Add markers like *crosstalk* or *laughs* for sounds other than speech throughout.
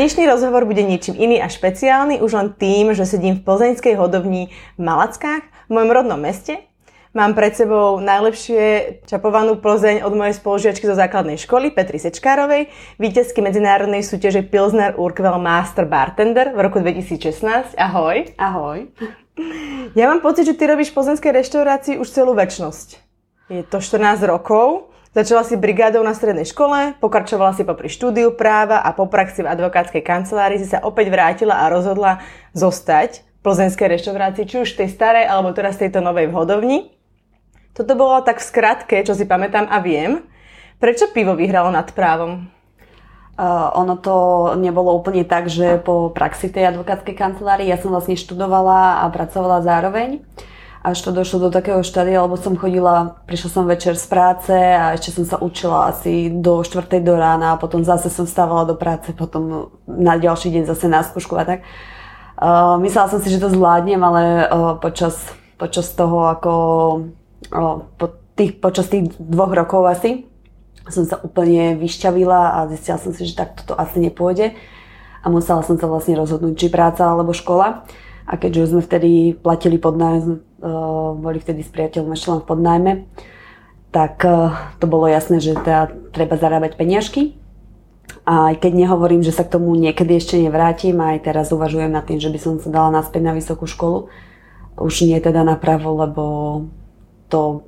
Dnešný rozhovor bude niečím iný a špeciálny, už len tým, že sedím v plzeňskej hodovni v Malackách, v mojom rodnom meste. Mám pred sebou najlepšie čapovanú Plzeň od mojej spolužiačky zo základnej školy, Petri Sečkárovej, víťazky medzinárodnej súťaže Pilsner Urquell Master Bartender v roku 2016. Ahoj. Ahoj. Ja mám pocit, že ty robíš v plzeňskej reštaurácii už celú väčnosť. Je to 14 rokov. Začala si brigádou na strednej škole, pokračovala si popri štúdiu práva a po praxi v advokátskej kancelárii si sa opäť vrátila a rozhodla zostať v plzeňskej reštaurácii, či už v tej starej alebo teraz tejto novej vhodovni. Toto bolo tak v skratke, čo si pamätám a viem. Prečo pivo vyhralo nad právom? Uh, ono to nebolo úplne tak, že po praxi tej advokátskej kancelárii ja som vlastne študovala a pracovala zároveň až to došlo do takého štádia, lebo som chodila, prišla som večer z práce a ešte som sa učila asi do 4. do rána a potom zase som stávala do práce, potom na ďalší deň zase na skúšku a tak. Uh, myslela som si, že to zvládnem, ale uh, počas, počas toho ako uh, po tých, počas tých dvoch rokov asi som sa úplne vyšťavila a zistila som si, že takto to asi nepôjde a musela som sa vlastne rozhodnúť, či práca alebo škola. A keďže sme vtedy platili podnájom, uh, boli vtedy s priateľom ešte len v podnájme, tak uh, to bolo jasné, že teda treba zarábať peniažky. A aj keď nehovorím, že sa k tomu niekedy ešte nevrátim, aj teraz uvažujem nad tým, že by som sa dala naspäť na vysokú školu. Už nie teda napravo, lebo to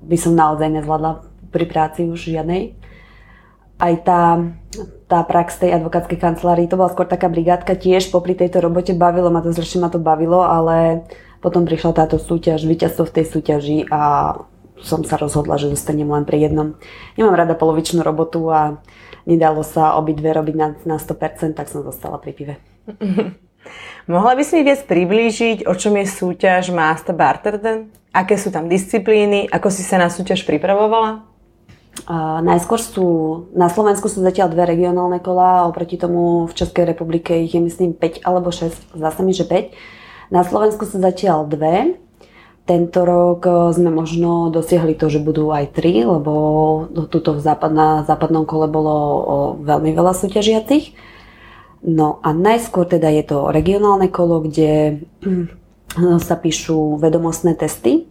by som naozaj nezvládla pri práci už žiadnej aj tá, tá prax tej advokátskej kancelárii, to bola skôr taká brigádka tiež, popri tejto robote bavilo ma to, strašne ma to bavilo, ale potom prišla táto súťaž, víťazstvo v tej súťaži a som sa rozhodla, že zostanem len pri jednom. Nemám rada polovičnú robotu a nedalo sa obidve robiť na, na 100%, tak som zostala pri pive. *laughs* Mohla by si mi viac priblížiť, o čom je súťaž Master Barterden? Aké sú tam disciplíny? Ako si sa na súťaž pripravovala? Najskôr sú, na Slovensku sú zatiaľ dve regionálne kola, oproti tomu v Českej republike ich je myslím 5 alebo 6, zdá sa mi, že 5. Na Slovensku sú zatiaľ dve. Tento rok e, sme možno dosiahli to, že budú aj tri, lebo tuto v západ, na západnom kole bolo veľmi veľa súťažiacich. No a najskôr teda je to regionálne kolo, kde sa píšu vedomostné testy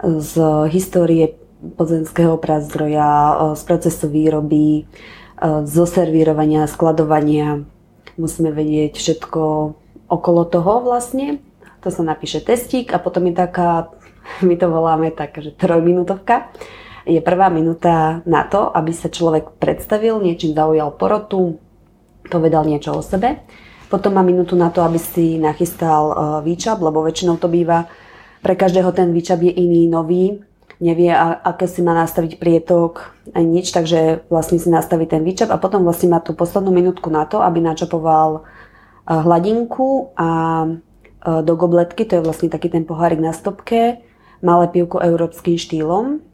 z histórie plzeňského prazdroja, e, z procesu výroby, e, zo servírovania, skladovania. Musíme vedieť všetko okolo toho vlastne. To sa napíše testík a potom je taká, *laughs* my to voláme tak, že trojminútovka. Je prvá minúta na to, aby sa človek predstavil, niečím zaujal porotu, povedal niečo o sebe. Potom má minútu na to, aby si nachystal e, výčap, lebo väčšinou to býva, pre každého ten výčap je iný, nový, nevie, aké si má nastaviť prietok, aj nič, takže vlastne si nastaví ten výčap a potom vlastne má tú poslednú minútku na to, aby načapoval hladinku a do gobletky, to je vlastne taký ten pohárik na stopke, malé pivko európskym štýlom.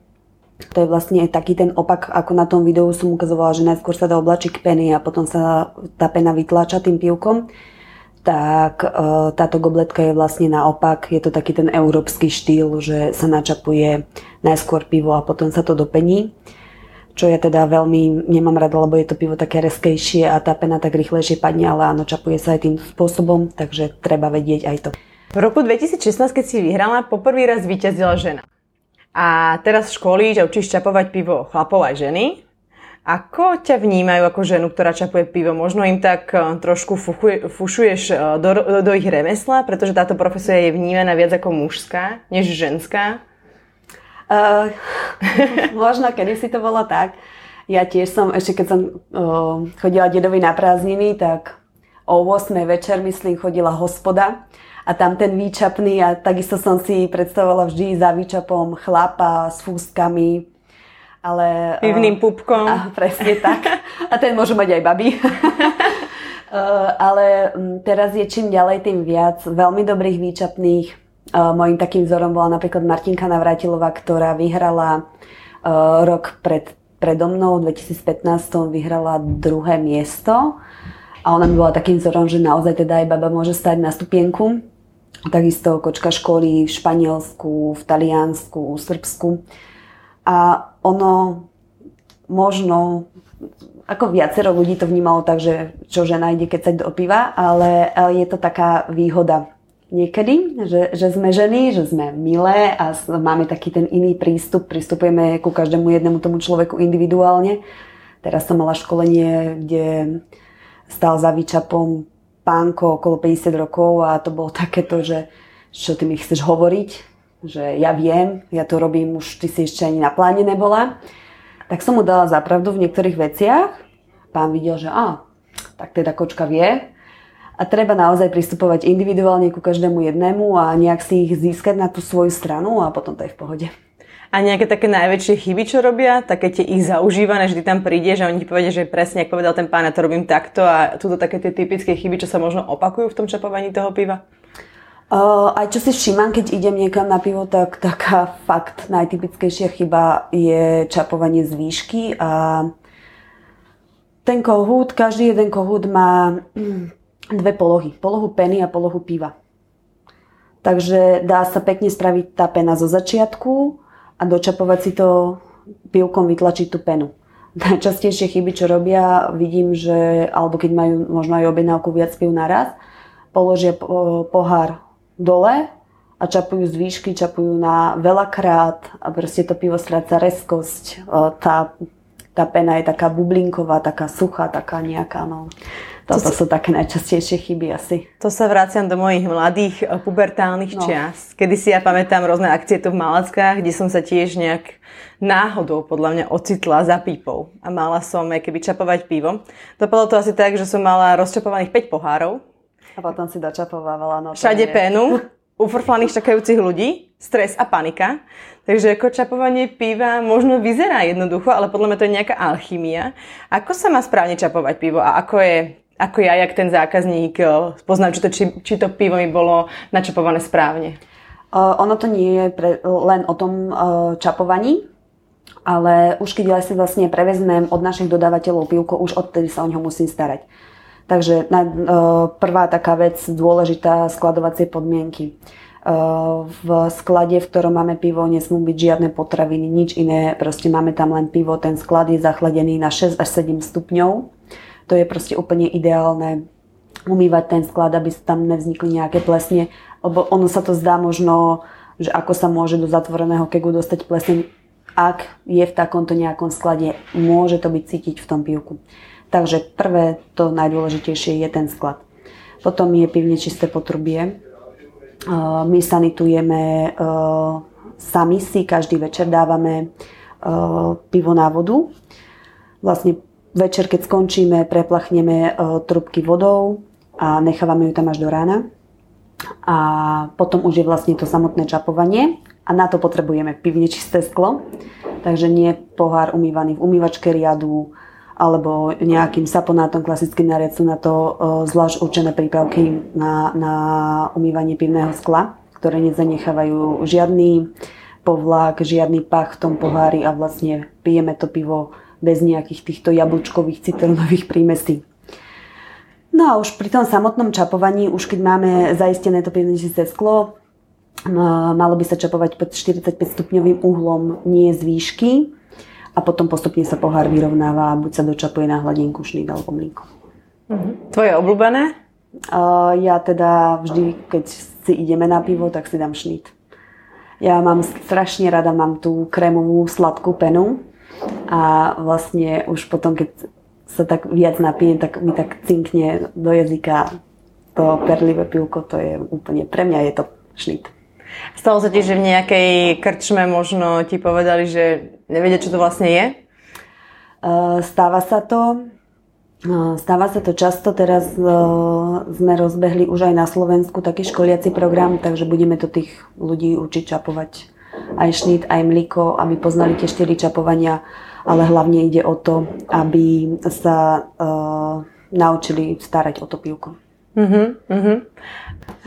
To je vlastne taký ten opak, ako na tom videu som ukazovala, že najskôr sa dá oblačík peny a potom sa tá pena vytláča tým pivkom tak e, táto gobletka je vlastne naopak, je to taký ten európsky štýl, že sa načapuje najskôr pivo a potom sa to dopení. Čo ja teda veľmi nemám rada, lebo je to pivo také reskejšie a tá pena tak rýchlejšie padne, ale áno, čapuje sa aj tým spôsobom, takže treba vedieť aj to. V roku 2016, keď si vyhrala, poprvý raz vyťazila žena. A teraz školíš a učíš čapovať pivo chlapov aj ženy. Ako ťa vnímajú ako ženu, ktorá čapuje pivo? Možno im tak e, trošku fuchuje, fušuješ e, do, do, do ich remesla, pretože táto profesia je vnímaná viac ako mužská, než ženská? Uh, *laughs* možno, kedy si to bolo tak. Ja tiež som, ešte keď som uh, chodila dedovi na prázdniny, tak o 8. večer, myslím, chodila hospoda a tam ten výčapný a takisto som si predstavovala vždy za výčapom chlapa s fúskami, ale... Pivným pupkom. A, presne tak. A ten môžu mať aj baby. *laughs* ale teraz je čím ďalej, tým viac veľmi dobrých výčapných. Mojím takým vzorom bola napríklad Martinka Navrátilová, ktorá vyhrala rok pred, predo mnou, v 2015 vyhrala druhé miesto. A ona mi bola takým vzorom, že naozaj teda aj baba môže stať na stupienku. Takisto kočka školy v Španielsku, v Taliansku, v Srbsku. A ono možno ako viacero ľudí to vnímalo tak, že čo žena ide keď do piva, ale je to taká výhoda niekedy, že, že sme ženy, že sme milé a máme taký ten iný prístup, pristupujeme ku každému jednému tomu človeku individuálne. Teraz som mala školenie, kde stal za výčapom pánko okolo 50 rokov a to bolo takéto, že čo ty mi chceš hovoriť, že ja viem, ja to robím, už ty si ešte ani na pláne nebola. Tak som mu dala zapravdu v niektorých veciach. Pán videl, že á, tak teda kočka vie, a treba naozaj pristupovať individuálne ku každému jednému a nejak si ich získať na tú svoju stranu a potom to je v pohode. A nejaké také najväčšie chyby, čo robia? Také tie ich zaužívané, že ty tam prídeš a oni ti povedia, že presne, ako povedal ten pán, ja to robím takto a tu také tie typické chyby, čo sa možno opakujú v tom čapovaní toho piva? Uh, aj čo si všímam, keď idem niekam na pivo, tak taká fakt najtypickejšia chyba je čapovanie z výšky a ten kohút, každý jeden kohút má dve polohy. Polohu peny a polohu piva. Takže dá sa pekne spraviť tá pena zo začiatku a dočapovať si to pivkom vytlačiť tú penu. *laughs* Najčastejšie chyby, čo robia, vidím, že, alebo keď majú možno aj objednávku viac piv naraz, položia pohár dole a čapujú z výšky, čapujú na veľakrát a proste to pivo stráca rezkosť. Tá, tá pena je taká bublinková, taká suchá, taká nejaká, no. Toto sú také najčastejšie chyby asi. To sa vraciam do mojich mladých eh, pubertálnych no. čias. Kedy si ja pamätám rôzne akcie tu v Malackách, kde som sa tiež nejak náhodou podľa mňa ocitla za pípou. A mala som keby čapovať pivo. Dopadlo to asi tak, že som mala rozčapovaných 5 pohárov. A potom si dočapovávala. No, Všade penu, *laughs* ufrflaných čakajúcich ľudí, stres a panika. Takže ako čapovanie piva možno vyzerá jednoducho, ale podľa mňa to je nejaká alchymia. Ako sa má správne čapovať pivo a ako je ako ja, jak ten zákazník, eh, poznám, či to, či, či to pivo mi bolo načapované správne? Uh, ono to nie je pre, len o tom uh, čapovaní, ale už keď ja si vlastne prevezmem od našich dodávateľov pivko, už odtedy sa o ňo musím starať. Takže na, uh, prvá taká vec, dôležitá skladovacie podmienky. Uh, v sklade, v ktorom máme pivo, nesmú byť žiadne potraviny, nič iné. Proste máme tam len pivo, ten sklad je zachladený na 6 až 7 stupňov to je proste úplne ideálne umývať ten sklad, aby tam nevznikli nejaké plesne, lebo ono sa to zdá možno, že ako sa môže do zatvoreného kegu dostať plesne, ak je v takomto nejakom sklade, môže to byť cítiť v tom pivku. Takže prvé, to najdôležitejšie je ten sklad. Potom je pivne čisté potrubie. My sanitujeme sami si, každý večer dávame pivo na vodu. Vlastne Večer, keď skončíme, preplachneme trubky vodou a nechávame ju tam až do rána. A potom už je vlastne to samotné čapovanie a na to potrebujeme pivne čisté sklo. Takže nie pohár umývaný v umývačke riadu alebo nejakým saponátom klasickým nariad sú na to e, zvlášť určené prípravky na, na umývanie pivného skla, ktoré nezanechávajú žiadny povlak, žiadny pach v tom pohári a vlastne pijeme to pivo bez nejakých týchto jablčkových citrónových prímesí. No a už pri tom samotnom čapovaní, už keď máme zaistené to pevnejšie sklo, malo by sa čapovať pod 45 stupňovým uhlom, nie z výšky a potom postupne sa pohár vyrovnáva a buď sa dočapuje na hladinku šnít alebo mlíko. Uh-huh. Tvoje obľúbené? Uh, ja teda vždy, keď si ideme na pivo, tak si dám šnít. Ja mám strašne rada, mám tú krémovú sladkú penu, a vlastne už potom, keď sa tak viac napijem, tak mi tak cinkne do jazyka to perlivé pivko, to je úplne, pre mňa je to šnit. Stalo sa ti, že v nejakej krčme možno ti povedali, že nevedia, čo to vlastne je? Stáva sa to. Stáva sa to často, teraz sme rozbehli už aj na Slovensku taký školiaci program, takže budeme to tých ľudí učiť čapovať aj šnít, aj mliko, aby poznali tie štyri čapovania, ale hlavne ide o to, aby sa naučili starať o to pivko. Uh-huh, uh-huh.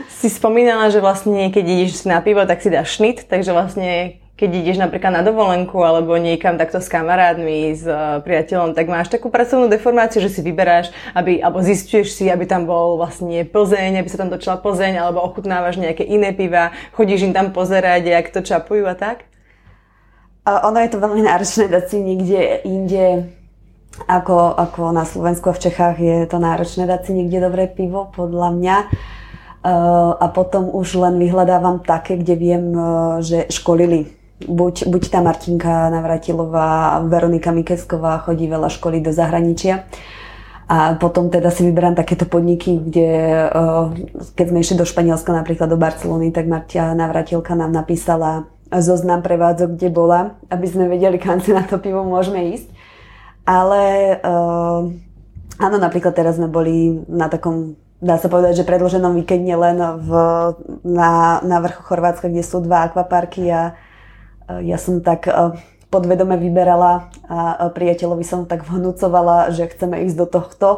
Si spomínala, že vlastne keď ideš na pivo, tak si dáš šnit, takže vlastne keď ideš napríklad na dovolenku alebo niekam takto s kamarátmi, s uh, priateľom, tak máš takú pracovnú deformáciu, že si vyberáš, aby, alebo zistuješ si, aby tam bol vlastne Plzeň, aby sa tam točila Plzeň, alebo ochutnávaš nejaké iné piva, chodíš im tam pozerať, jak to čapujú a tak? Ono je to veľmi náročné dať si niekde inde ako, ako na Slovensku a v Čechách je to náročné dať si niekde dobré pivo, podľa mňa. Uh, a potom už len vyhľadávam také, kde viem, uh, že školili. Buď, buď tá Martinka Navratilová, Veronika Mikesková chodí veľa školy do zahraničia. A potom teda si vyberám takéto podniky, kde uh, keď sme išli do Španielska, napríklad do Barcelony, tak Martia Navratilka nám napísala zoznam prevádzok, kde bola, aby sme vedeli, kam si na to pivo môžeme ísť. Ale uh, áno, napríklad teraz sme boli na takom, dá sa povedať, že predloženom víkende len v, na, na vrchu Chorvátska, kde sú dva akvaparky a uh, ja som tak uh, podvedome vyberala a priateľovi som tak vhnúcovala, že chceme ísť do tohto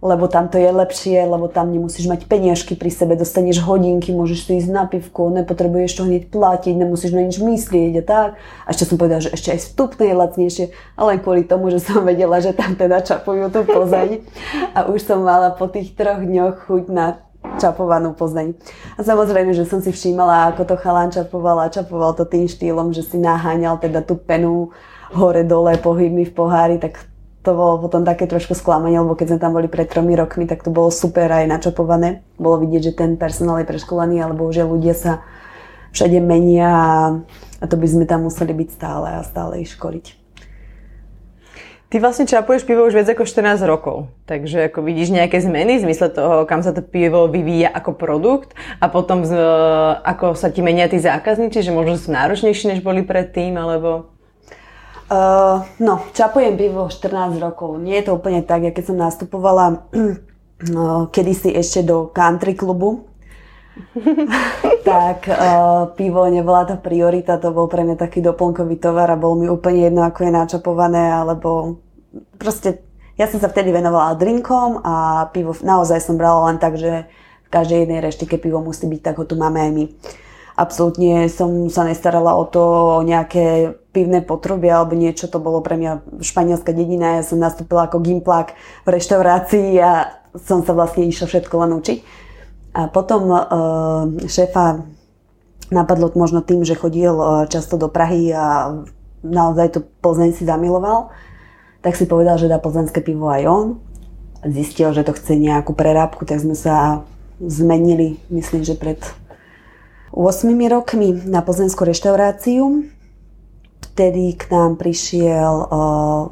lebo tam to je lepšie, lebo tam nemusíš mať peniažky pri sebe, dostaneš hodinky, môžeš si ísť na pivku, nepotrebuješ to hneď platiť, nemusíš na nič myslieť a tak. A ešte som povedala, že ešte aj vstupné je lacnejšie, ale kvôli tomu, že som vedela, že tam teda čapujú tú Plzeň. A už som mala po tých troch dňoch chuť na čapovanú Plzeň. A samozrejme, že som si všímala, ako to chalán čapoval a čapoval to tým štýlom, že si naháňal teda tú penu hore-dole, pohybmi v pohári, tak to bolo potom také trošku sklamanie, lebo keď sme tam boli pred tromi rokmi, tak to bolo super aj načopované. Bolo vidieť, že ten personál je preškolený, ale bohužiaľ ľudia sa všade menia a, to by sme tam museli byť stále a stále ich školiť. Ty vlastne čapuješ pivo už viac ako 14 rokov, takže ako vidíš nejaké zmeny v zmysle toho, kam sa to pivo vyvíja ako produkt a potom z, ako sa ti menia tí zákazníci, že možno sú náročnejší, než boli predtým, alebo... Uh, no, čapujem pivo 14 rokov. Nie je to úplne tak, ja keď som nastupovala uh, kedysi ešte do country klubu, *laughs* tak uh, pivo nebola tá priorita, to bol pre mňa taký doplnkový tovar a bol mi úplne jedno, ako je načapované, alebo proste ja som sa vtedy venovala drinkom a pivo naozaj som brala len tak, že v každej jednej reštike pivo musí byť, tak ho tu máme aj my. Absolútne som sa nestarala o to, o nejaké pivné potrubie alebo niečo, to bolo pre mňa španielská dedina, ja som nastúpila ako gimplak v reštaurácii a som sa vlastne išla všetko len učiť. A potom uh, šéfa napadlo možno tým, že chodil uh, často do Prahy a naozaj to Plzeň si zamiloval, tak si povedal, že dá plzeňské pivo aj on. Zistil, že to chce nejakú prerábku, tak sme sa zmenili, myslím, že pred 8 rokmi na plzeňskú reštauráciu. Vtedy k nám prišiel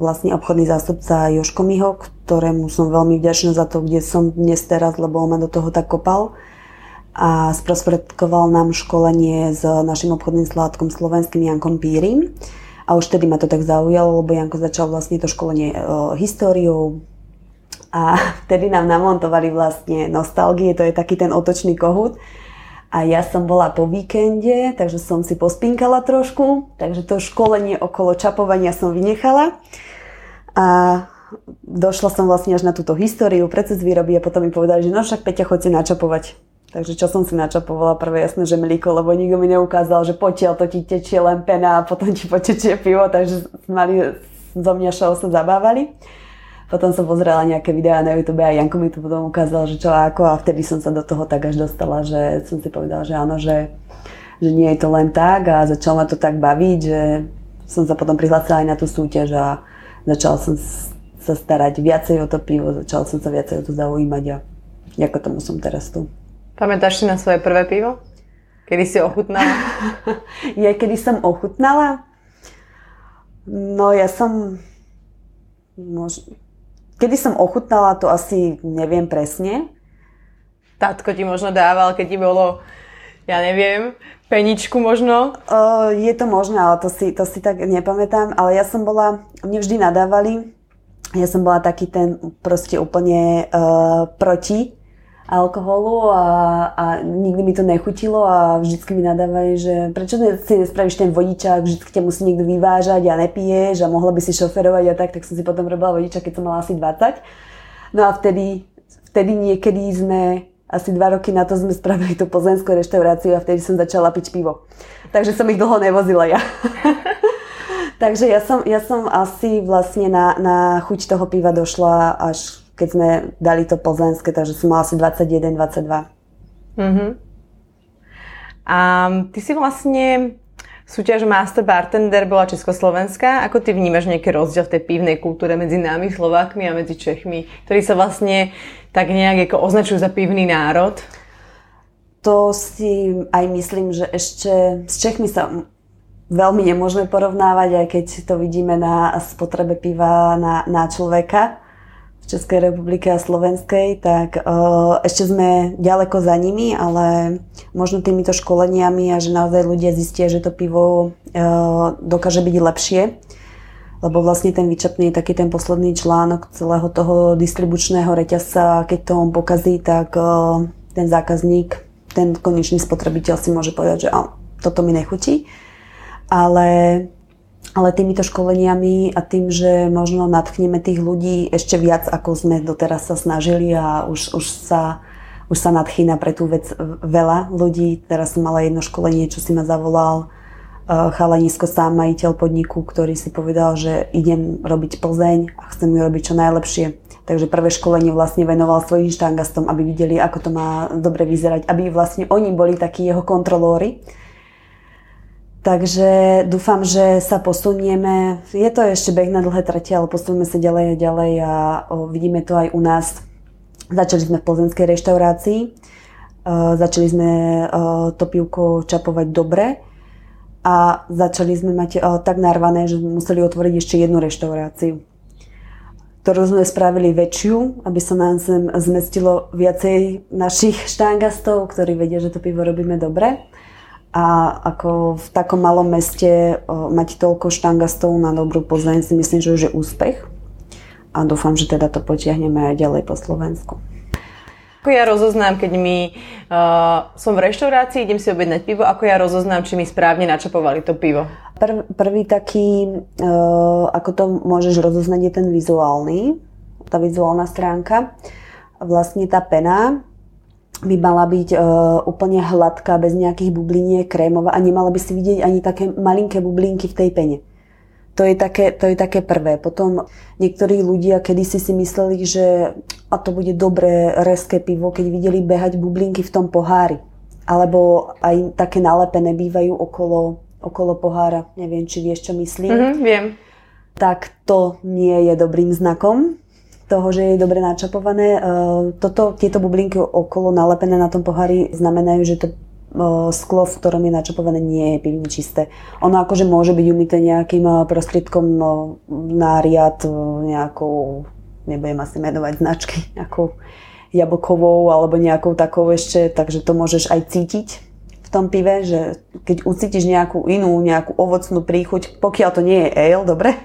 vlastne obchodný zástupca Joško Miho, ktorému som veľmi vďačná za to, kde som dnes teraz, lebo on ma do toho tak kopal. A sprostredkoval nám školenie s našim obchodným sládkom slovenským Jankom Pírim. A už vtedy ma to tak zaujalo, lebo Janko začal vlastne to školenie uh, históriou, a *laughs* vtedy nám namontovali vlastne nostalgie, to je taký ten otočný kohút a ja som bola po víkende, takže som si pospinkala trošku, takže to školenie okolo čapovania som vynechala. A došla som vlastne až na túto históriu, proces výroby a potom mi povedali, že no však Peťa, choď si načapovať. Takže čo som si načapovala? Prvé jasné, že mlíko, lebo nikto mi neukázal, že potiaľ to ti tečie len pena a potom ti potečie pivo, takže mali zo mňa show sa zabávali. Potom som pozrela nejaké videá na YouTube a Janko mi to potom ukázal, že čo ako a vtedy som sa do toho tak až dostala, že som si povedala, že áno, že, že nie je to len tak a začala ma to tak baviť, že som sa potom prihlásila aj na tú súťaž a začala som sa starať viacej o to pivo, začala som sa viacej o to zaujímať a ako tomu som teraz tu. Pamätáš si na svoje prvé pivo? Kedy si ochutnala? *laughs* ja kedy som ochutnala? No ja som... Možno, Kedy som ochutnala, to asi neviem presne. Tatko ti možno dával, keď ti bolo, ja neviem, peničku možno? Uh, je to možné, ale to si, to si tak nepamätám. Ale ja som bola, mne vždy nadávali, ja som bola taký ten proste úplne uh, proti alkoholu a, a nikdy mi to nechutilo a vždycky mi nadávali, že prečo si nespravíš ten vodičák, vždy ťa musí niekto vyvážať a nepiješ a mohla by si šoferovať a tak, tak som si potom robila vodičák, keď som mala asi 20. No a vtedy, vtedy niekedy sme, asi dva roky na to sme spravili tú plzeňskú reštauráciu a vtedy som začala piť pivo. Takže som ich dlho nevozila ja. *laughs* Takže ja som, ja som asi vlastne na, na chuť toho piva došla až keď sme dali to plzenské, takže som mala asi 21-22. Mm-hmm. A ty si vlastne súťaž Master Bartender bola Československá. Ako ty vnímaš nejaký rozdiel v tej pivnej kultúre medzi nami, Slovákmi a medzi Čechmi, ktorí sa vlastne tak nejak ako označujú za pivný národ? To si aj myslím, že ešte s Čechmi sa veľmi nemôžeme porovnávať, aj keď to vidíme na spotrebe piva na, na človeka Českej republike a Slovenskej, tak uh, ešte sme ďaleko za nimi, ale možno týmito školeniami a že naozaj ľudia zistia, že to pivo uh, dokáže byť lepšie, lebo vlastne ten výčepný je taký ten posledný článok celého toho distribučného reťazca, keď to on pokazí, tak uh, ten zákazník, ten konečný spotrebiteľ si môže povedať, že toto mi nechutí. Ale ale týmito školeniami a tým, že možno nadchneme tých ľudí ešte viac, ako sme doteraz sa snažili a už, už sa už sa nadchýna pre tú vec veľa ľudí. Teraz som mala jedno školenie, čo si ma zavolal uh, chalanisko sám, majiteľ podniku, ktorý si povedal, že idem robiť Plzeň a chcem ju robiť čo najlepšie. Takže prvé školenie vlastne venoval svojim štangastom, aby videli, ako to má dobre vyzerať, aby vlastne oni boli takí jeho kontrolóri Takže dúfam, že sa posunieme. Je to ešte beh na dlhé trate, ale posunieme sa ďalej a ďalej a vidíme to aj u nás. Začali sme v plzenskej reštaurácii. O, začali sme o, to pivko čapovať dobre a začali sme mať o, tak narvané, že sme museli otvoriť ešte jednu reštauráciu ktorú sme spravili väčšiu, aby sa nám sem zmestilo viacej našich štangastov, ktorí vedia, že to pivo robíme dobre. A ako v takom malom meste mať toľko štangastov na dobrú Plzeň si myslím, že už je úspech. A dúfam, že teda to potiahneme aj ďalej po Slovensku. Ako ja rozoznám, keď mi uh, som v reštaurácii, idem si objednať pivo, ako ja rozoznám, či mi správne načapovali to pivo? Prv, prvý taký, uh, ako to môžeš rozoznať, je ten vizuálny, tá vizuálna stránka. Vlastne tá pena, by mala byť uh, úplne hladká, bez nejakých bubliniek, krémová a nemala by si vidieť ani také malinké bublinky v tej pene. To je, také, to je také prvé. Potom niektorí ľudia kedysi si mysleli, že a to bude dobré reské pivo, keď videli behať bublinky v tom pohári. Alebo aj také nalepené bývajú okolo, okolo pohára. Neviem, či vieš, čo myslím. Mm-hmm, viem. Tak to nie je dobrým znakom toho, že je dobre načapované. E, toto, tieto bublinky okolo nalepené na tom pohári znamenajú, že to e, sklo, v ktorom je načapované, nie je pivne čisté. Ono akože môže byť umité nejakým e, prostriedkom na riad, nejakou, nebudem asi menovať značky, *laughs* nejakou jablkovou alebo nejakou takou ešte, takže to môžeš aj cítiť v tom pive, že keď ucítiš nejakú inú, nejakú ovocnú príchuť, pokiaľ to nie je ale, dobre,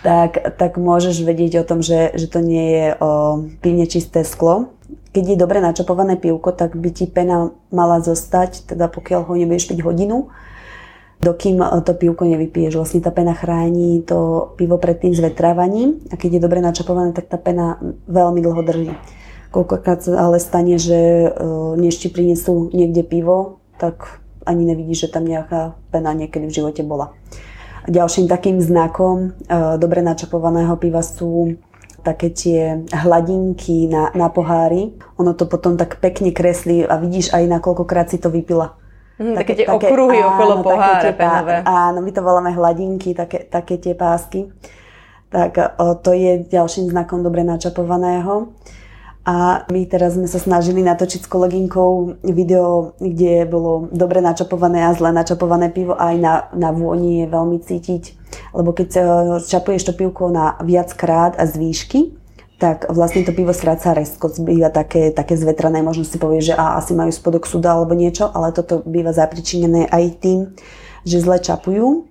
tak, tak môžeš vedieť o tom, že, že to nie je o, pivne čisté sklo. Keď je dobre načapované pivko, tak by ti pena mala zostať, teda pokiaľ ho nebudeš piť hodinu, dokým to pivko nevypiješ. Vlastne tá pena chráni to pivo pred tým zvetrávaním a keď je dobre načapované, tak tá pena veľmi dlho drží. Koľkokrát sa ale stane, že než ti prinesú niekde pivo, tak ani nevidíš, že tam nejaká pena niekedy v živote bola. Ďalším takým znakom e, dobre načapovaného piva sú také tie hladinky na, na pohári. Ono to potom tak pekne kreslí a vidíš aj na koľkokrát si to vypila. Mm, také, také tie okruhy áno, okolo pohára penové. Áno, my to voláme hladinky, také, také tie pásky. Tak o, to je ďalším znakom dobre načapovaného. A my teraz sme sa snažili natočiť s kolegynkou video, kde bolo dobre načapované a zle načapované pivo aj na, na vôni je veľmi cítiť. Lebo keď čapuješ to pivko na viackrát a z výšky, tak vlastne to pivo stráca rezkosť, býva také, také zvetrané, možno si povie, že a, asi majú spodok suda alebo niečo, ale toto býva zapričinené aj tým, že zle čapujú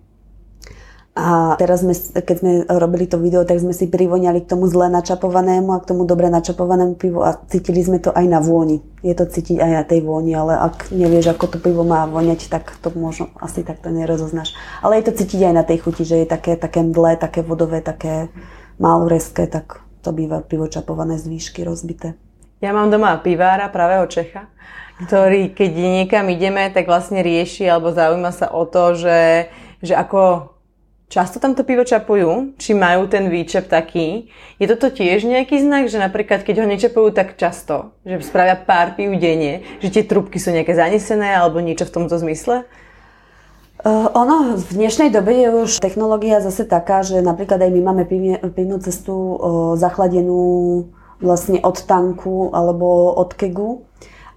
a teraz sme, keď sme robili to video, tak sme si privoňali k tomu zle načapovanému a k tomu dobre načapovanému pivu a cítili sme to aj na vôni. Je to cítiť aj na tej vôni, ale ak nevieš, ako to pivo má voňať, tak to možno asi takto nerozoznáš. Ale je to cítiť aj na tej chuti, že je také, také mdlé, také vodové, také málo tak to býva pivo čapované z výšky rozbité. Ja mám doma pivára, pravého Čecha, ktorý keď niekam ideme, tak vlastne rieši alebo zaujíma sa o to, že, že ako Často tam to pivo čapujú? Či majú ten výčep taký? Je toto tiež nejaký znak, že napríklad keď ho nečapujú tak často, že spravia pár piv denne, že tie trubky sú nejaké zanesené alebo niečo v tomto zmysle? Uh, ono v dnešnej dobe je už technológia zase taká, že napríklad aj my máme pivnú cestu uh, zachladenú vlastne od tanku alebo od kegu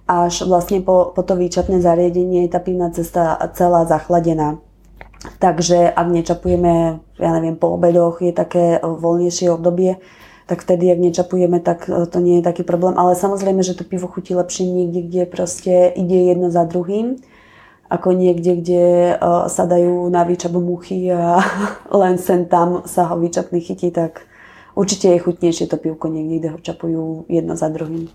až vlastne po, po to výčapné zariadenie je tá pivná cesta celá zachladená. Takže ak nečapujeme, ja neviem, po obedoch je také voľnejšie obdobie, tak vtedy, ak nečapujeme, tak to nie je taký problém. Ale samozrejme, že to pivo chutí lepšie niekde, kde proste ide jedno za druhým ako niekde, kde uh, sa dajú na výčabu muchy a *laughs* len sem tam sa ho výčapný chytí, tak určite je chutnejšie to pivko niekde, kde ho čapujú jedno za druhým.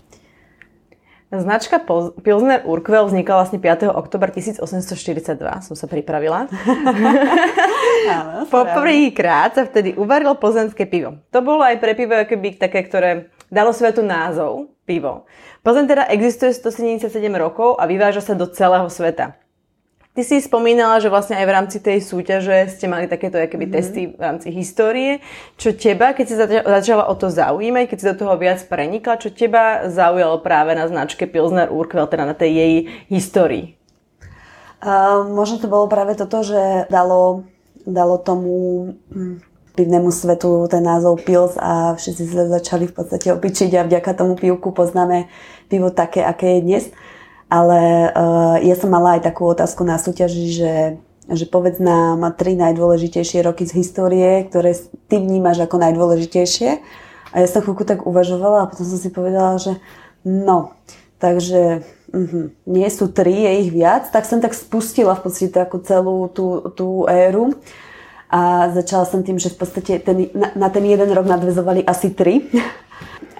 Značka Pilsner Urquell vznikla vlastne 5. oktobra 1842, som sa pripravila. *laughs* *laughs* Poprvýkrát sa vtedy uvarilo plzenské pivo. To bolo aj pre pivo keby také, ktoré dalo svetu názov pivo. Plzeň teda existuje 177 rokov a vyváža sa do celého sveta. Ty si spomínala, že vlastne aj v rámci tej súťaže ste mali takéto keby, mm-hmm. testy v rámci histórie. Čo teba, keď si začala o to zaujímať, keď si do toho viac prenikla, čo teba zaujalo práve na značke Pilsner Urquell, teda na tej jej histórii? Uh, možno to bolo práve toto, že dalo, dalo tomu hm, pivnému svetu ten názov Pils a všetci sa začali v podstate opičiť a vďaka tomu pivku poznáme pivo také, aké je dnes. Ale uh, ja som mala aj takú otázku na súťaži, že, že povedz nám tri najdôležitejšie roky z histórie, ktoré ty vnímaš ako najdôležitejšie. A ja som chvíľku tak uvažovala a potom som si povedala, že no, takže uh-huh, nie sú tri, je ich viac. Tak som tak spustila v podstate takú celú tú, tú éru. A začala som tým, že v podstate ten, na, na ten jeden rok nadvezovali asi tri. *laughs*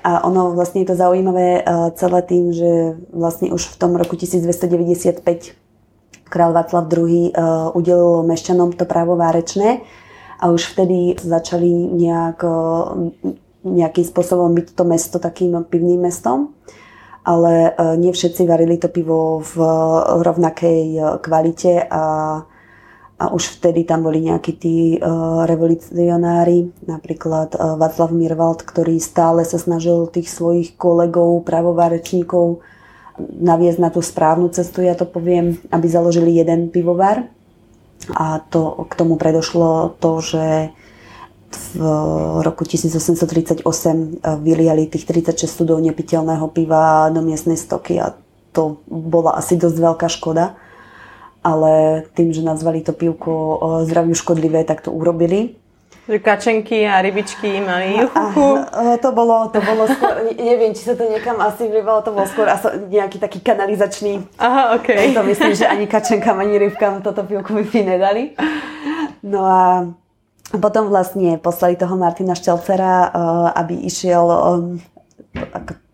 A ono vlastne je to zaujímavé uh, celé tým, že vlastne už v tom roku 1295 král Václav II uh, udelil mešťanom to právo várečné a už vtedy začali nejak, uh, nejakým spôsobom byť to mesto takým pivným mestom. Ale nie všetci varili to pivo v rovnakej kvalite a a už vtedy tam boli nejakí tí uh, revolucionári, napríklad uh, Václav Mirvald, ktorý stále sa snažil tých svojich kolegov, pravovárečníkov naviesť na tú správnu cestu, ja to poviem, aby založili jeden pivovar. A to, k tomu predošlo to, že v roku 1838 vyliali tých 36 sudov nepiteľného piva do miestnej stoky a to bola asi dosť veľká škoda ale tým, že nazvali to pivko zdraviu škodlivé, tak to urobili. Že kačenky a rybičky mali juchuchu. A, to bolo, to bolo skôr, neviem, či sa to niekam asi vlivalo, to bol skôr asi nejaký taký kanalizačný. Aha. Okay. To myslím, že ani kačenkám, ani rybkám toto pivko by nedali. No a potom vlastne poslali toho Martina Štelcera, aby išiel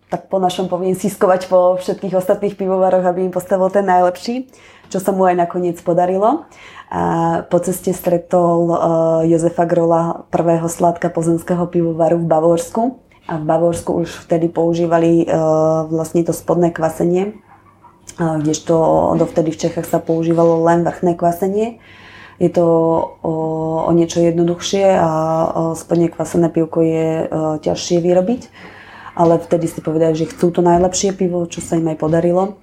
tak po našom poviem siskovať po všetkých ostatných pivovaroch, aby im postavil ten najlepší čo sa mu aj nakoniec podarilo. A po ceste stretol uh, Jozefa Grola, prvého sladka pozemského pivovaru v Bavorsku. A v Bavorsku už vtedy používali uh, vlastne to spodné kvasenie, uh, kdežto dovtedy v Čechách sa používalo len vrchné kvasenie. Je to o, o niečo jednoduchšie a spodne kvasené pivko je ťažšie vyrobiť. Ale vtedy si povedali, že chcú to najlepšie pivo, čo sa im aj podarilo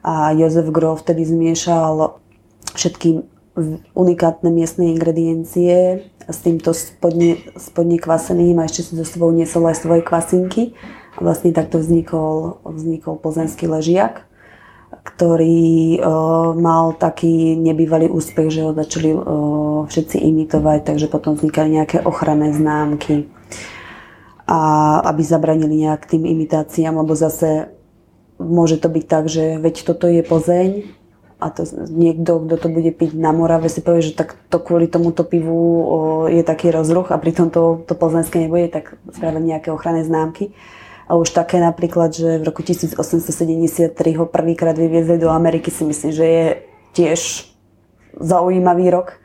a Jozef Grof vtedy zmiešal všetky unikátne miestne ingrediencie s týmto spodne, spodne kvaseným a ešte si so sebou niesol aj svoje kvasinky. A vlastne takto vznikol, vznikol plzenský ležiak, ktorý uh, mal taký nebývalý úspech, že ho začali uh, všetci imitovať, takže potom vznikali nejaké ochranné známky a aby zabranili nejak tým imitáciám, lebo zase môže to byť tak, že veď toto je Plzeň a to niekto, kto to bude piť na Morave, si povie, že tak to kvôli tomuto pivu o, je taký rozruch a pritom to, to plzeňské nebude, tak spraviť nejaké ochranné známky. A už také napríklad, že v roku 1873 ho prvýkrát vyviezli do Ameriky, si myslím, že je tiež zaujímavý rok,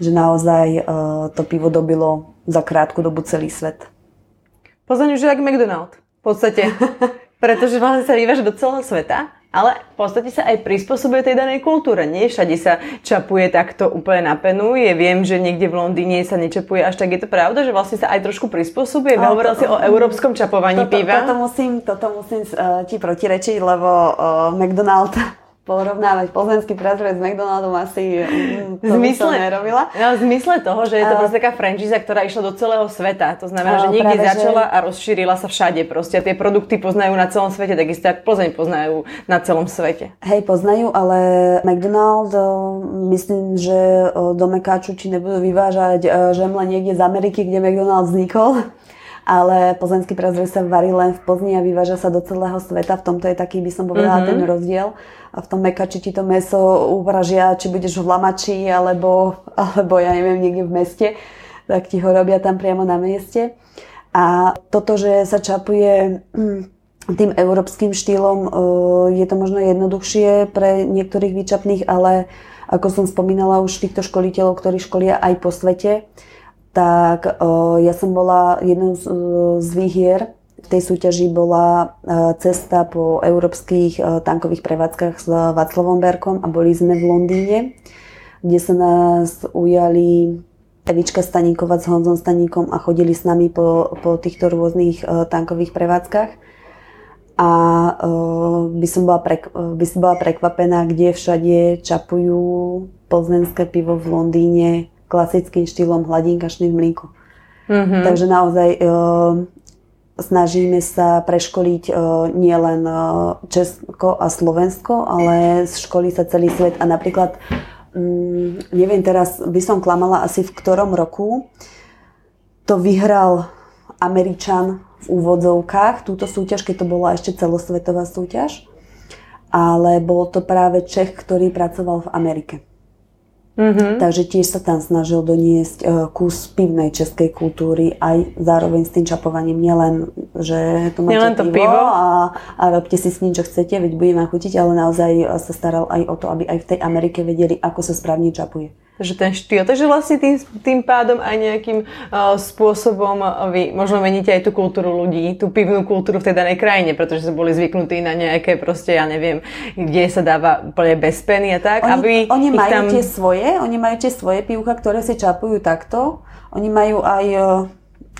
že naozaj uh, to pivo dobilo za krátku dobu celý svet. Plzeň už je jak McDonald. V podstate. *laughs* Pretože vlastne sa vyváža do celého sveta, ale v podstate sa aj prispôsobuje tej danej kultúre. Nie všade sa čapuje takto úplne na penu. Je viem, že niekde v Londýne sa nečapuje až tak. Je to pravda, že vlastne sa aj trošku prispôsobuje? Hovoril si o európskom čapovaní toto, piva. Toto musím, toto musím uh, ti protirečiť, lebo uh, McDonald porovnávať plzenský prazrec s McDonaldom asi mm, to zmysle, nerobila. No, v zmysle toho, že je to a... proste taká franchise, ktorá išla do celého sveta. To znamená, že niekde práve, začala že... a rozšírila sa všade proste. A tie produkty poznajú na celom svete, takisto ako Plzeň poznajú na celom svete. Hej, poznajú, ale McDonald, myslím, že do Mekáču či nebudú vyvážať žemle niekde z Ameriky, kde McDonald vznikol ale plzeňský prezroj sa varí len v Plzni a vyváža sa do celého sveta. V tomto je taký, by som povedala, mm-hmm. ten rozdiel. A v tom mekači ti to meso upražia, či budeš v Lamači, alebo, alebo ja neviem, niekde v meste, tak ti ho robia tam priamo na mieste. A toto, že sa čapuje mm, tým európskym štýlom, e, je to možno jednoduchšie pre niektorých výčapných, ale ako som spomínala už týchto školiteľov, ktorí školia aj po svete, tak ja som bola jednou z, z výhier v tej súťaži bola cesta po európskych tankových prevádzkach s Václavom Berkom a boli sme v Londýne, kde sa nás ujali Evička Staníková s Honzom Staníkom a chodili s nami po, po týchto rôznych tankových prevádzkach. A by, som bola prek, by som bola prekvapená, kde všade čapujú plzenské pivo v Londýne, klasickým štýlom hladinka v mlíku. Mm-hmm. Takže naozaj e, snažíme sa preškoliť e, nielen e, Česko a Slovensko, ale školí sa celý svet. A napríklad, mm, neviem teraz, by som klamala asi v ktorom roku, to vyhral Američan v úvodzovkách, túto súťaž, keď to bola ešte celosvetová súťaž. Ale bol to práve Čech, ktorý pracoval v Amerike. Mm-hmm. Takže tiež sa tam snažil doniesť uh, kus pivnej českej kultúry aj zároveň s tým čapovaním. Nielen, že tu máte to pivo, pivo. A, a robte si s ním, čo chcete, veď budeme chutiť, ale naozaj sa staral aj o to, aby aj v tej Amerike vedeli, ako sa správne čapuje že ten štýl. Takže vlastne tým, tým pádom aj nejakým uh, spôsobom vy možno meníte aj tú kultúru ľudí, tú pivnú kultúru v tej danej krajine, pretože sa boli zvyknutí na nejaké proste, ja neviem, kde sa dáva úplne bez peny a tak. Oni, aby oni majú tam... tie svoje, oni majú tie svoje pivka, ktoré si čapujú takto. Oni majú aj,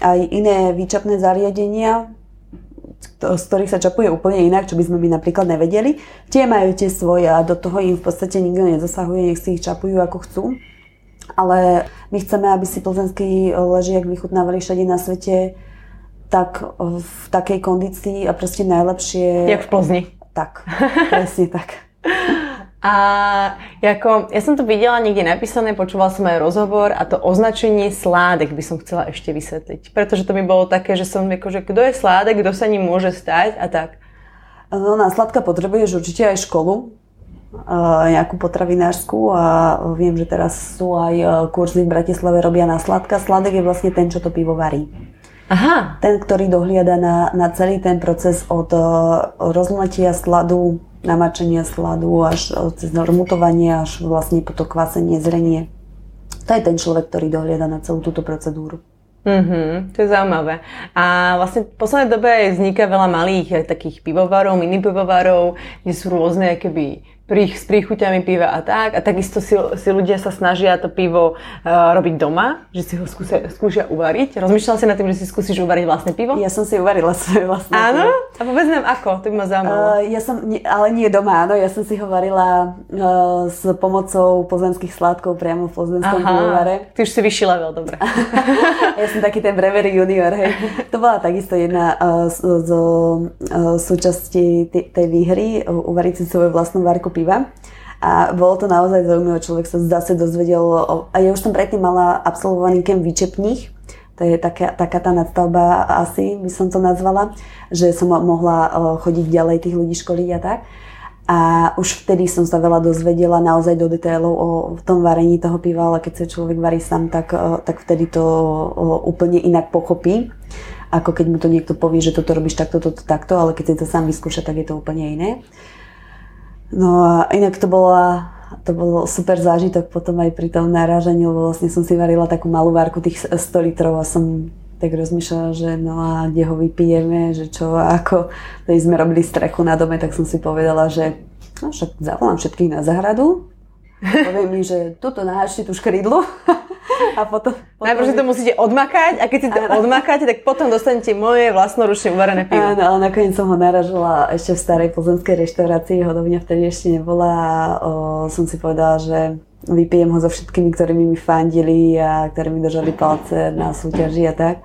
aj iné výčapné zariadenia, z ktorých sa čapuje úplne inak, čo by sme my napríklad nevedeli. Tie majú tie svoje a do toho im v podstate nikto nezasahuje, nech si ich čapujú ako chcú. Ale my chceme, aby si plzenský ležiak vychutnávali všade na svete tak v takej kondícii a proste najlepšie... Jak v Plzni. Tak, presne tak. A ako, ja som to videla niekde napísané, počúvala som aj rozhovor a to označenie sládek by som chcela ešte vysvetliť. Pretože to mi bolo také, že som ako, že kto je sládek, kto sa ním môže stať a tak. No, na sladka potrebuješ určite aj školu, nejakú potravinárskú a viem, že teraz sú aj kurzy v Bratislave robia na sladka. Sladek je vlastne ten, čo to pivo varí. Aha. Ten, ktorý dohliada na, na celý ten proces od rozletia sladu namačenia sladu až cez normutovanie až vlastne po to kvasenie, zrenie. To je ten človek, ktorý dohliada na celú túto procedúru. Mm-hmm, to je zaujímavé. A vlastne v poslednej dobe vzniká veľa malých takých pivovarov, mini pivovarov, kde sú rôzne keby s príchuťami piva a tak. A takisto si, si ľudia sa snažia to pivo uh, robiť doma, že si ho skúsia, skúšia uvariť. Rozmýšľal si nad tým, že si skúsiš uvariť vlastné pivo? Ja som si uvarila svoje vlastné áno? pivo. A povedz nám ako, to by ma zaujímalo. Uh, ja som, ale nie doma, áno. Ja som si ho varila uh, s pomocou pozemských sládkov priamo v plzeňskom pivovare. Ty už si vyšší level, dobre. *laughs* ja som taký ten brevery junior, hej. To bola takisto jedna uh, z, z uh, súčasti tej výhry, uvariť si svoju vlastnú varku piva. A bolo to naozaj zaujímavé, človek sa zase dozvedel, o, a ja už som predtým mala absolvovaný kem výčepných, to je taká, taká tá nadstavba asi, by som to nazvala, že som mohla chodiť ďalej tých ľudí školiť a tak. A už vtedy som sa veľa dozvedela naozaj do detailov o tom varení toho piva, ale keď sa človek varí sám, tak, tak vtedy to úplne inak pochopí ako keď mu to niekto povie, že toto robíš takto, toto, takto, ale keď si to sám vyskúša, tak je to úplne iné. No a inak to bola to bol super zážitok potom aj pri tom narážaní, lebo vlastne som si varila takú malú várku tých 100 litrov a som tak rozmýšľala, že no a kde ho vypijeme, že čo a ako. Keď sme robili strechu na dome, tak som si povedala, že no však zavolám všetkých na zahradu, poviem mi, že tuto naháčte tú škrídlu *laughs* A potom... potom Najprv si to musíte odmakať a keď si to áno. odmakáte, tak potom dostanete moje vlastnoručne uvarené pivo. Áno, ale nakoniec som ho naražila ešte v starej pozemskej reštaurácii, hodovňa vtedy ešte nebola o, som si povedala, že vypijem ho so všetkými, ktorými mi fandili a ktorí mi držali palce na súťaži a tak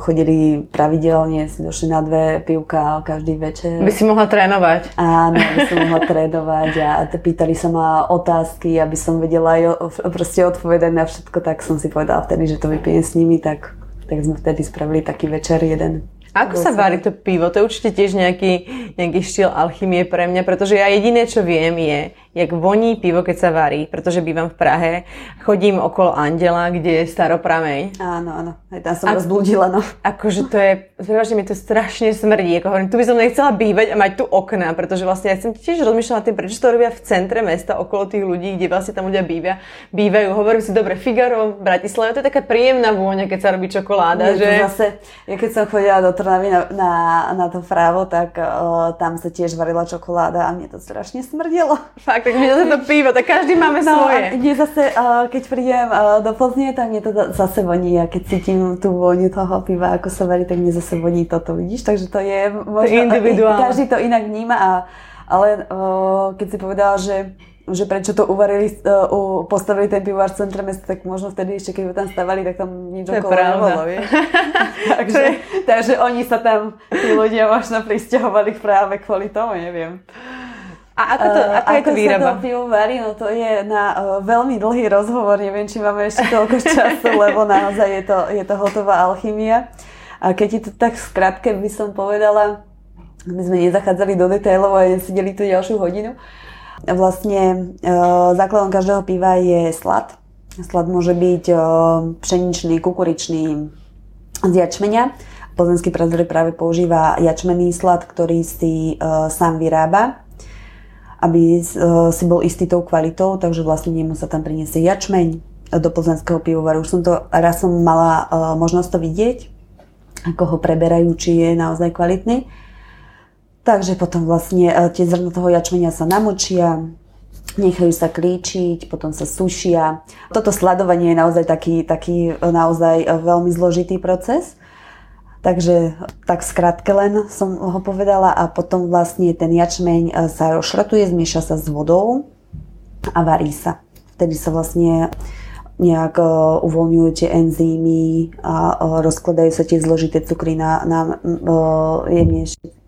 chodili pravidelne, si došli na dve pivka každý večer. By si mohla trénovať. Áno, by som mohla trénovať a pýtali sa ma otázky, aby som vedela aj proste odpovedať na všetko, tak som si povedala vtedy, že to vypijem s nimi, tak, tak sme vtedy spravili taký večer jeden. Ako sa varí to pivo? To je určite tiež nejaký, nejaký štýl alchymie pre mňa, pretože ja jediné, čo viem, je, jak voní pivo, keď sa varí, pretože bývam v Prahe, chodím okolo Andela, kde je staroprameň. Áno, áno, aj tam som a, rozblúdila, no. *laughs* Akože to je, prevažne mi to strašne smrdí, ako hovorím, tu by som nechcela bývať a mať tu okna, pretože vlastne ja som tiež rozmýšľala tým, prečo to robia v centre mesta, okolo tých ľudí, kde vlastne tam ľudia bývia, bývajú. Hovorím si, dobre, Figaro, Bratislava, to je taká príjemná vôňa, keď sa robí čokoláda, Nie, že... Zase, ja keď som chodila do Trnavy na, na, na to právo, tak uh, tam sa tiež varila čokoláda a mne to strašne smrdelo. Fakt, tak mne zase to pivo, tak každý máme no, svoje. Mne zase, keď prídem do Plzne, tak mne to zase voní a keď cítim tú vôňu toho piva, ako sa varí, tak mne zase voní toto, vidíš? Takže to je možno, to. Každý to inak vníma, a, ale keď si povedala, že že prečo to uvarili, uh, postavili ten pivár v centre mesta, tak možno vtedy ešte, keď ho tam stavali, tak tam nič okolo nebolo, vieš. *laughs* takže, takže oni sa tam, tí ľudia možno pristahovali práve kvôli tomu, neviem. A ako, to, ako, ako je to výroba? Ako sa to pivo varí? No to je na uh, veľmi dlhý rozhovor, neviem, či máme ešte toľko *laughs* času, lebo naozaj je to, je to hotová alchymia. A keď ti to tak skrátke by som povedala, my sme nezachádzali do detailov a nesedeli tu ďalšiu hodinu. Vlastne uh, základom každého piva je slad. Slad môže byť uh, pšeničný, kukuričný z jačmenia. Plzenský prezor práve používa jačmený slad, ktorý si uh, sám vyrába aby uh, si bol istý tou kvalitou, takže vlastne nemu sa tam priniesie jačmeň do plzenského pivovaru. Už som to, raz som mala uh, možnosť to vidieť, ako ho preberajú, či je naozaj kvalitný. Takže potom vlastne tie zrna toho jačmenia sa namočia, nechajú sa klíčiť, potom sa sušia. Toto sladovanie je naozaj taký, taký naozaj veľmi zložitý proces. Takže tak skrátke len som ho povedala a potom vlastne ten jačmeň e, sa rozšratuje, zmieša sa s vodou a varí sa. Vtedy sa vlastne nejak e, uvoľňujú tie enzymy a e, rozkladajú sa tie zložité cukry na, na,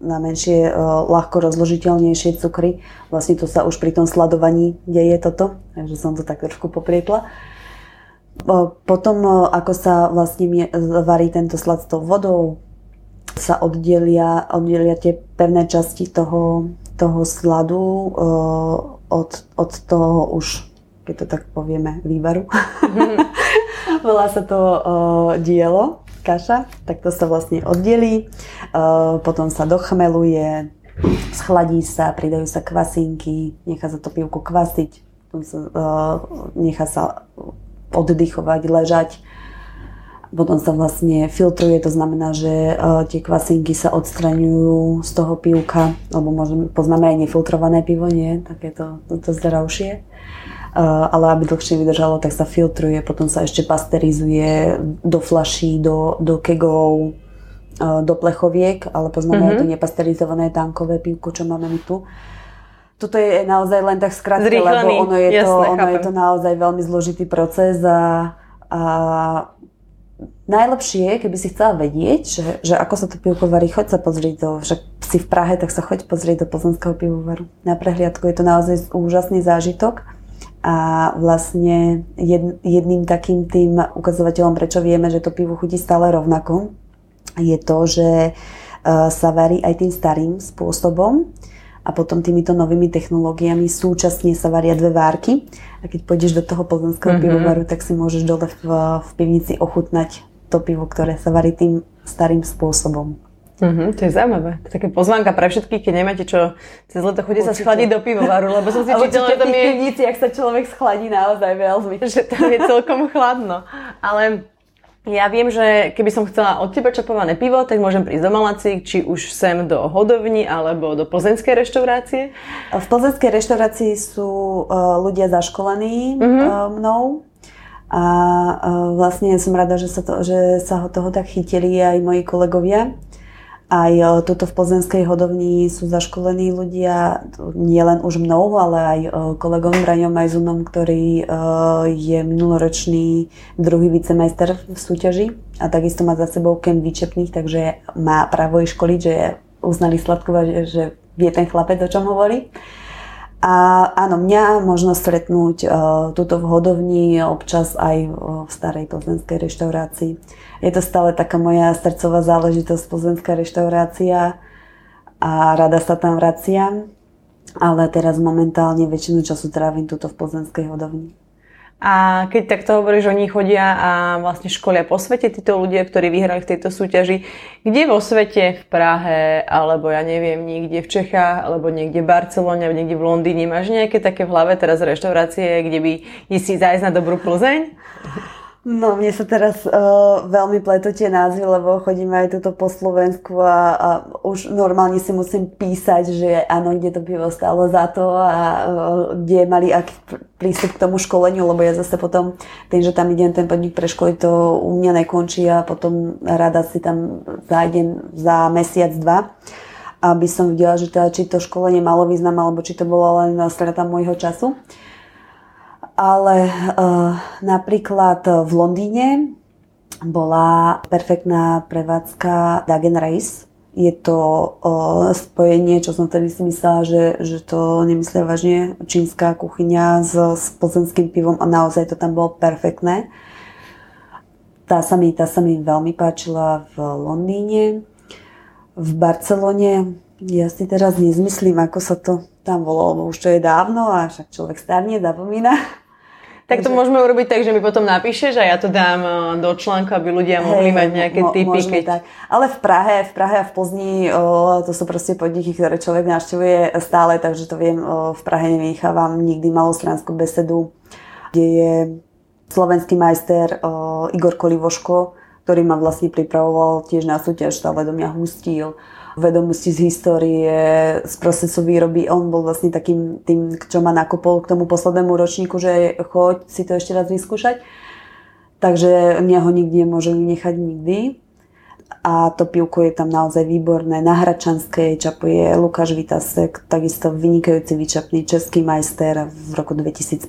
na menšie, ľahko rozložiteľnejšie cukry. Vlastne to sa už pri tom sladovaní deje toto, takže som to tak trošku poprietla. Potom, ako sa vlastne varí tento slad s tou vodou, sa oddelia, oddelia tie pevné časti toho, toho sladu od, od toho už, keď to tak povieme, vývaru. *laughs* Volá sa to dielo, kaša, tak to sa vlastne oddelí, potom sa dochmeluje, schladí sa, pridajú sa kvasinky, nechá sa to pivko kvasiť, nechá sa oddychovať, ležať. Potom sa vlastne filtruje, to znamená, že uh, tie kvasinky sa odstraňujú z toho pivka, alebo môžeme, poznáme aj nefiltrované pivo, nie? Takéto to, to zdravšie. Uh, ale aby dlhšie vydržalo, tak sa filtruje, potom sa ešte pasterizuje do flaší, do, do kegov, uh, do plechoviek, ale poznáme mm-hmm. aj to nepasterizované tankové pivko, čo máme my tu toto je naozaj len tak skrátke, lebo ono je, Jasné, to, ono je to naozaj veľmi zložitý proces a, a najlepšie je, keby si chcela vedieť, že, že ako sa to pivko varí, choď sa pozrieť do, však si v Prahe, tak sa choď pozrieť do plzenského pivovaru. Na prehliadku je to naozaj úžasný zážitok a vlastne jed, jedným takým tým ukazovateľom, prečo vieme, že to pivo chutí stále rovnako, je to, že uh, sa varí aj tým starým spôsobom, a potom týmito novými technológiami súčasne sa varia dve várky a keď pôjdeš do toho plzenského mm-hmm. pivovaru, tak si môžeš dole v, v pivnici ochutnať to pivo, ktoré sa varí tým starým spôsobom. Mm-hmm, to je zaujímavé. To je také pozvánka pre všetkých, keď nemáte čo cez leto chodí sa schladiť do pivovaru, lebo som si čítala, že tam je... pivnici, ak sa človek schladí naozaj veľmi. Že tam je celkom chladno. Ale ja viem, že keby som chcela od teba čapované pivo, tak môžem prísť do Malacík, či už sem do Hodovni alebo do plzeňskej reštaurácie. V plzeňskej reštaurácii sú uh, ľudia zaškolení mm-hmm. uh, mnou A vlastne som rada, že sa, to, že sa ho toho tak chytili aj moji kolegovia. Aj tuto v Plzenskej hodovni sú zaškolení ľudia, nie len už mnou, ale aj kolegom Braňom Majzunom, ktorý je minuloročný druhý vicemajster v súťaži a takisto má za sebou kem výčepných, takže má právo ich školiť, že uznali Sladkova, že vie ten chlapec, o čom hovorí. A áno, mňa možno stretnúť uh, tuto v hodovni, občas aj v starej plzenskej reštaurácii. Je to stále taká moja srdcová záležitosť, plzenská reštaurácia a rada sa tam vraciam, ale teraz momentálne väčšinu času trávim tuto v plzenskej hodovni. A keď takto hovoríš, oni chodia a vlastne školia po svete, títo ľudia, ktorí vyhrali v tejto súťaži, kde vo svete, v Prahe, alebo ja neviem, niekde v Čechách, alebo niekde v Barcelone, alebo niekde v Londýne, máš nejaké také v hlave teraz reštaurácie, kde by si zájsť na dobrú Plzeň? No, mne sa teraz uh, veľmi pletú tie názvy, lebo chodíme aj tuto po Slovensku a, a už normálne si musím písať, že áno, kde to pivo stálo za to a uh, kde mali aký prístup k tomu školeniu, lebo ja zase potom, tým, že tam idem ten podnik preškoliť, to u mňa nekončí a potom rada si tam zájdem za mesiac, dva aby som videla, že teda, či to školenie malo význam, alebo či to bolo len strata môjho času ale uh, napríklad v Londýne bola perfektná prevádzka Dagen Race. Je to uh, spojenie, čo som tedy si myslela, že, že to nemyslia vážne, čínska kuchyňa s, s plzenským pivom a naozaj to tam bolo perfektné. Tá sa mi, tá sa mi veľmi páčila v Londýne. V Barcelone ja si teraz nezmyslím, ako sa to tam volalo, lebo už to je dávno a však človek starne, zapomína. Tak to môžeme urobiť tak, že mi potom napíšeš a ja to dám eh, do článku, aby ľudia mohli hey, mať nejaké mo- typy. Keď... Tak. Ale v Prahe, v Prahe a v Plzni o, to sú proste podniky, ktoré človek navštevuje stále, takže to viem, o, v Prahe nevynechávam nikdy malostranskú besedu, kde je slovenský majster o, Igor Kolivoško, ktorý ma vlastne pripravoval tiež na súťaž, stále do mňa hustil vedomosti z histórie, z procesu výroby. On bol vlastne takým tým, čo ma nakopol k tomu poslednému ročníku, že choď si to ešte raz vyskúšať. Takže mňa ho nikdy nemôže nechať nikdy. A to pivko je tam naozaj výborné. Na Hračanskej čapuje Lukáš Vitasek, takisto vynikajúci vyčapný český majster v roku 2015.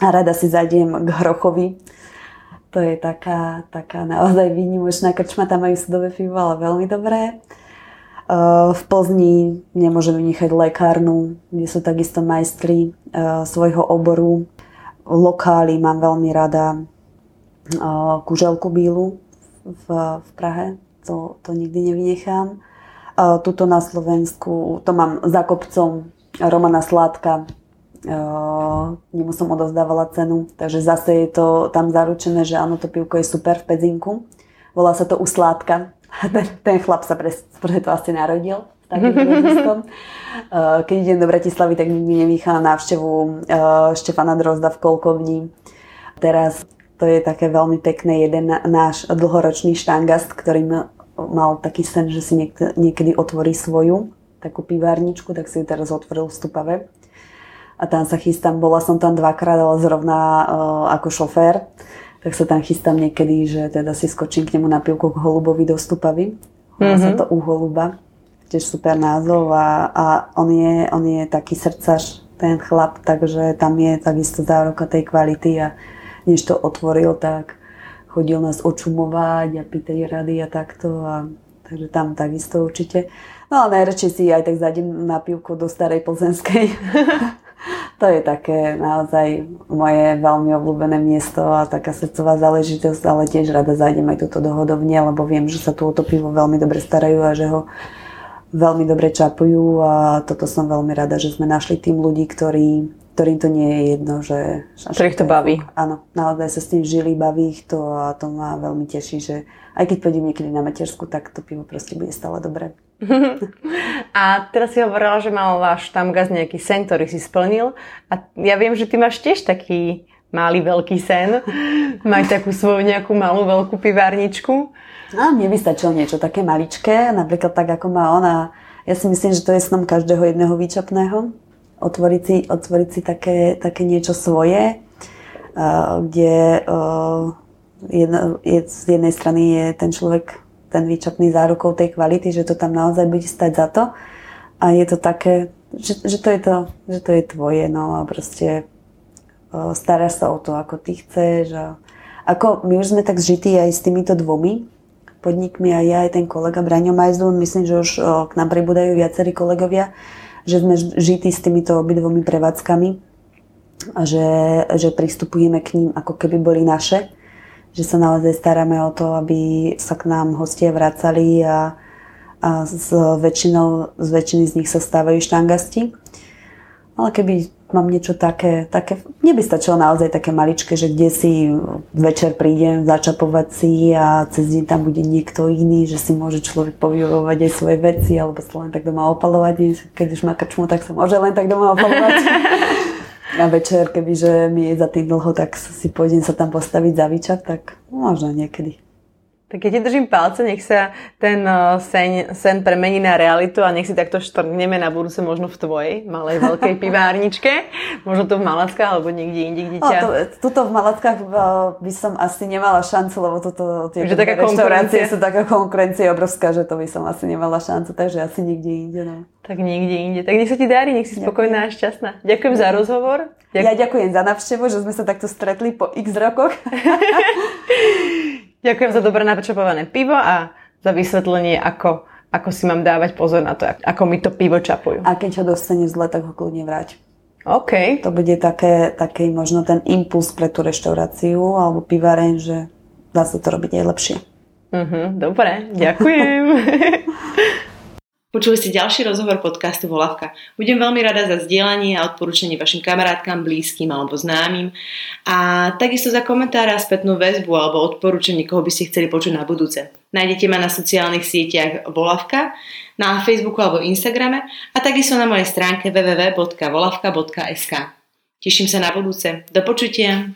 A rada si zajdem k Hrochovi, to je taká, taká naozaj výnimočná krčma, tam majú sudové pivo, ale veľmi dobré. V Plzni nemôžem vynechať lekárnu, kde sú takisto majstri svojho oboru. Lokály mám veľmi rada. Kuželku bílu v, v Prahe, to, to nikdy nevynechám. Tuto na Slovensku, to mám za kopcom Romana Sládka, nemu som odozdávala cenu, takže zase je to tam zaručené, že áno, to pivko je super v pedzinku. Volá sa to usládka. *laughs* Ten, ten chlap sa pre, pre to asi narodil takým *laughs* Keď idem do Bratislavy, tak mi nevýchá na návštevu Štefana Drozda v Kolkovni. Teraz to je také veľmi pekné, jeden náš dlhoročný štangast, ktorý mal taký sen, že si niekedy otvorí svoju takú pivárničku, tak si ju teraz otvoril v Stupave a tam sa chystám, bola som tam dvakrát, ale zrovna uh, ako šofér, tak sa tam chystám niekedy, že teda si skočím k nemu na pivku k holubovi do Stupavy. Mm-hmm. sa to u holuba, tiež super názov a, a on, je, on je taký srdcař, ten chlap, takže tam je takisto zároka tej kvality a než to otvoril, tak chodil nás očumovať a pýtať rady a takto a takže tam takisto určite. No ale najradšej si aj tak zajdem na pivku do starej plzenskej. *laughs* to je také naozaj moje veľmi obľúbené miesto a taká srdcová záležitosť, ale tiež rada zájdem aj túto dohodovne, lebo viem, že sa tu o to pivo veľmi dobre starajú a že ho veľmi dobre čapujú a toto som veľmi rada, že sme našli tým ľudí, ktorí, ktorým to nie je jedno, že... Ktorých to baví. Áno, naozaj sa s tým žili, baví ich to a to ma veľmi teší, že aj keď pôjdem niekedy na matersku, tak to pivo proste bude stále dobré. *laughs* A teraz si hovorila, že mal váš tam gaz nejaký sen, ktorý si splnil. A ja viem, že ty máš tiež taký malý veľký sen. *laughs* Mať takú svoju nejakú malú veľkú pivárničku. No, mne by stačilo niečo také maličké, napríklad tak, ako má ona. Ja si myslím, že to je snom každého jedného výčapného. Otvoriť si, otvoriť si také, také niečo svoje. kde jedna, je, z jednej strany je ten človek ten výčapný zárukou tej kvality, že to tam naozaj bude stať za to. A je to také, že, že, to, je to, že to je tvoje, no a proste staráš sa o to, ako ty chceš. A ako my už sme tak zžití aj s týmito dvomi podnikmi, aj ja, aj ten kolega Braňo Majzlun, myslím, že už k nám pribúdajú viacerí kolegovia, že sme žití s týmito obidvomi prevádzkami a že, že pristupujeme k ním ako keby boli naše že sa naozaj staráme o to, aby sa k nám hostia vracali a, a s, väčšinou, z väčšiny z nich sa stávajú štangasti. Ale keby mám niečo také, také, mne by stačilo naozaj také maličké, že kde si večer prídem začapovať si a cez deň tam bude niekto iný, že si môže človek povyrovať aj svoje veci alebo sa len tak doma opalovať. Keď už má krčmu, tak sa môže len tak doma opalovať. *laughs* na večer, kebyže mi je za tým dlho, tak si pôjdem sa tam postaviť za výčap, tak možno niekedy. Tak ja ti držím palce, nech sa ten uh, sen, sen premení na realitu a nech si takto štrngneme na budúce možno v tvojej malej veľkej *laughs* pivárničke. Možno to v Malackách alebo niekde inde, kde ťa... No, tuto v Malackách uh, by som asi nemala šancu, lebo toto, tie taká reštaurácie sú taká konkurencia obrovská, že to by som asi nemala šancu, takže asi niekde inde. No. Tak niekde inde. Tak nech sa ti darí, nech si spokojná a šťastná. Ďakujem za rozhovor. Ďakujem. Ja ďakujem za navštevu, že sme sa takto stretli po x rokoch. *laughs* Ďakujem za dobre načapované pivo a za vysvetlenie, ako, ako si mám dávať pozor na to, ako mi to pivo čapujú. A keď ho dostane zle, tak ho kľudne vráť. OK. To bude také, také možno ten impuls pre tú reštauráciu alebo pivareň, že dá sa to robiť aj lepšie. Uh-huh, dobre, ďakujem. *laughs* Počuli ste ďalší rozhovor podcastu Volavka. Budem veľmi rada za zdieľanie a odporúčanie vašim kamarátkam, blízkym alebo známym. A takisto za komentára, spätnú väzbu alebo odporúčanie, koho by ste chceli počuť na budúce. Nájdete ma na sociálnych sieťach Volavka, na Facebooku alebo Instagrame a takisto na mojej stránke www.volavka.sk. Teším sa na budúce. Do počutia.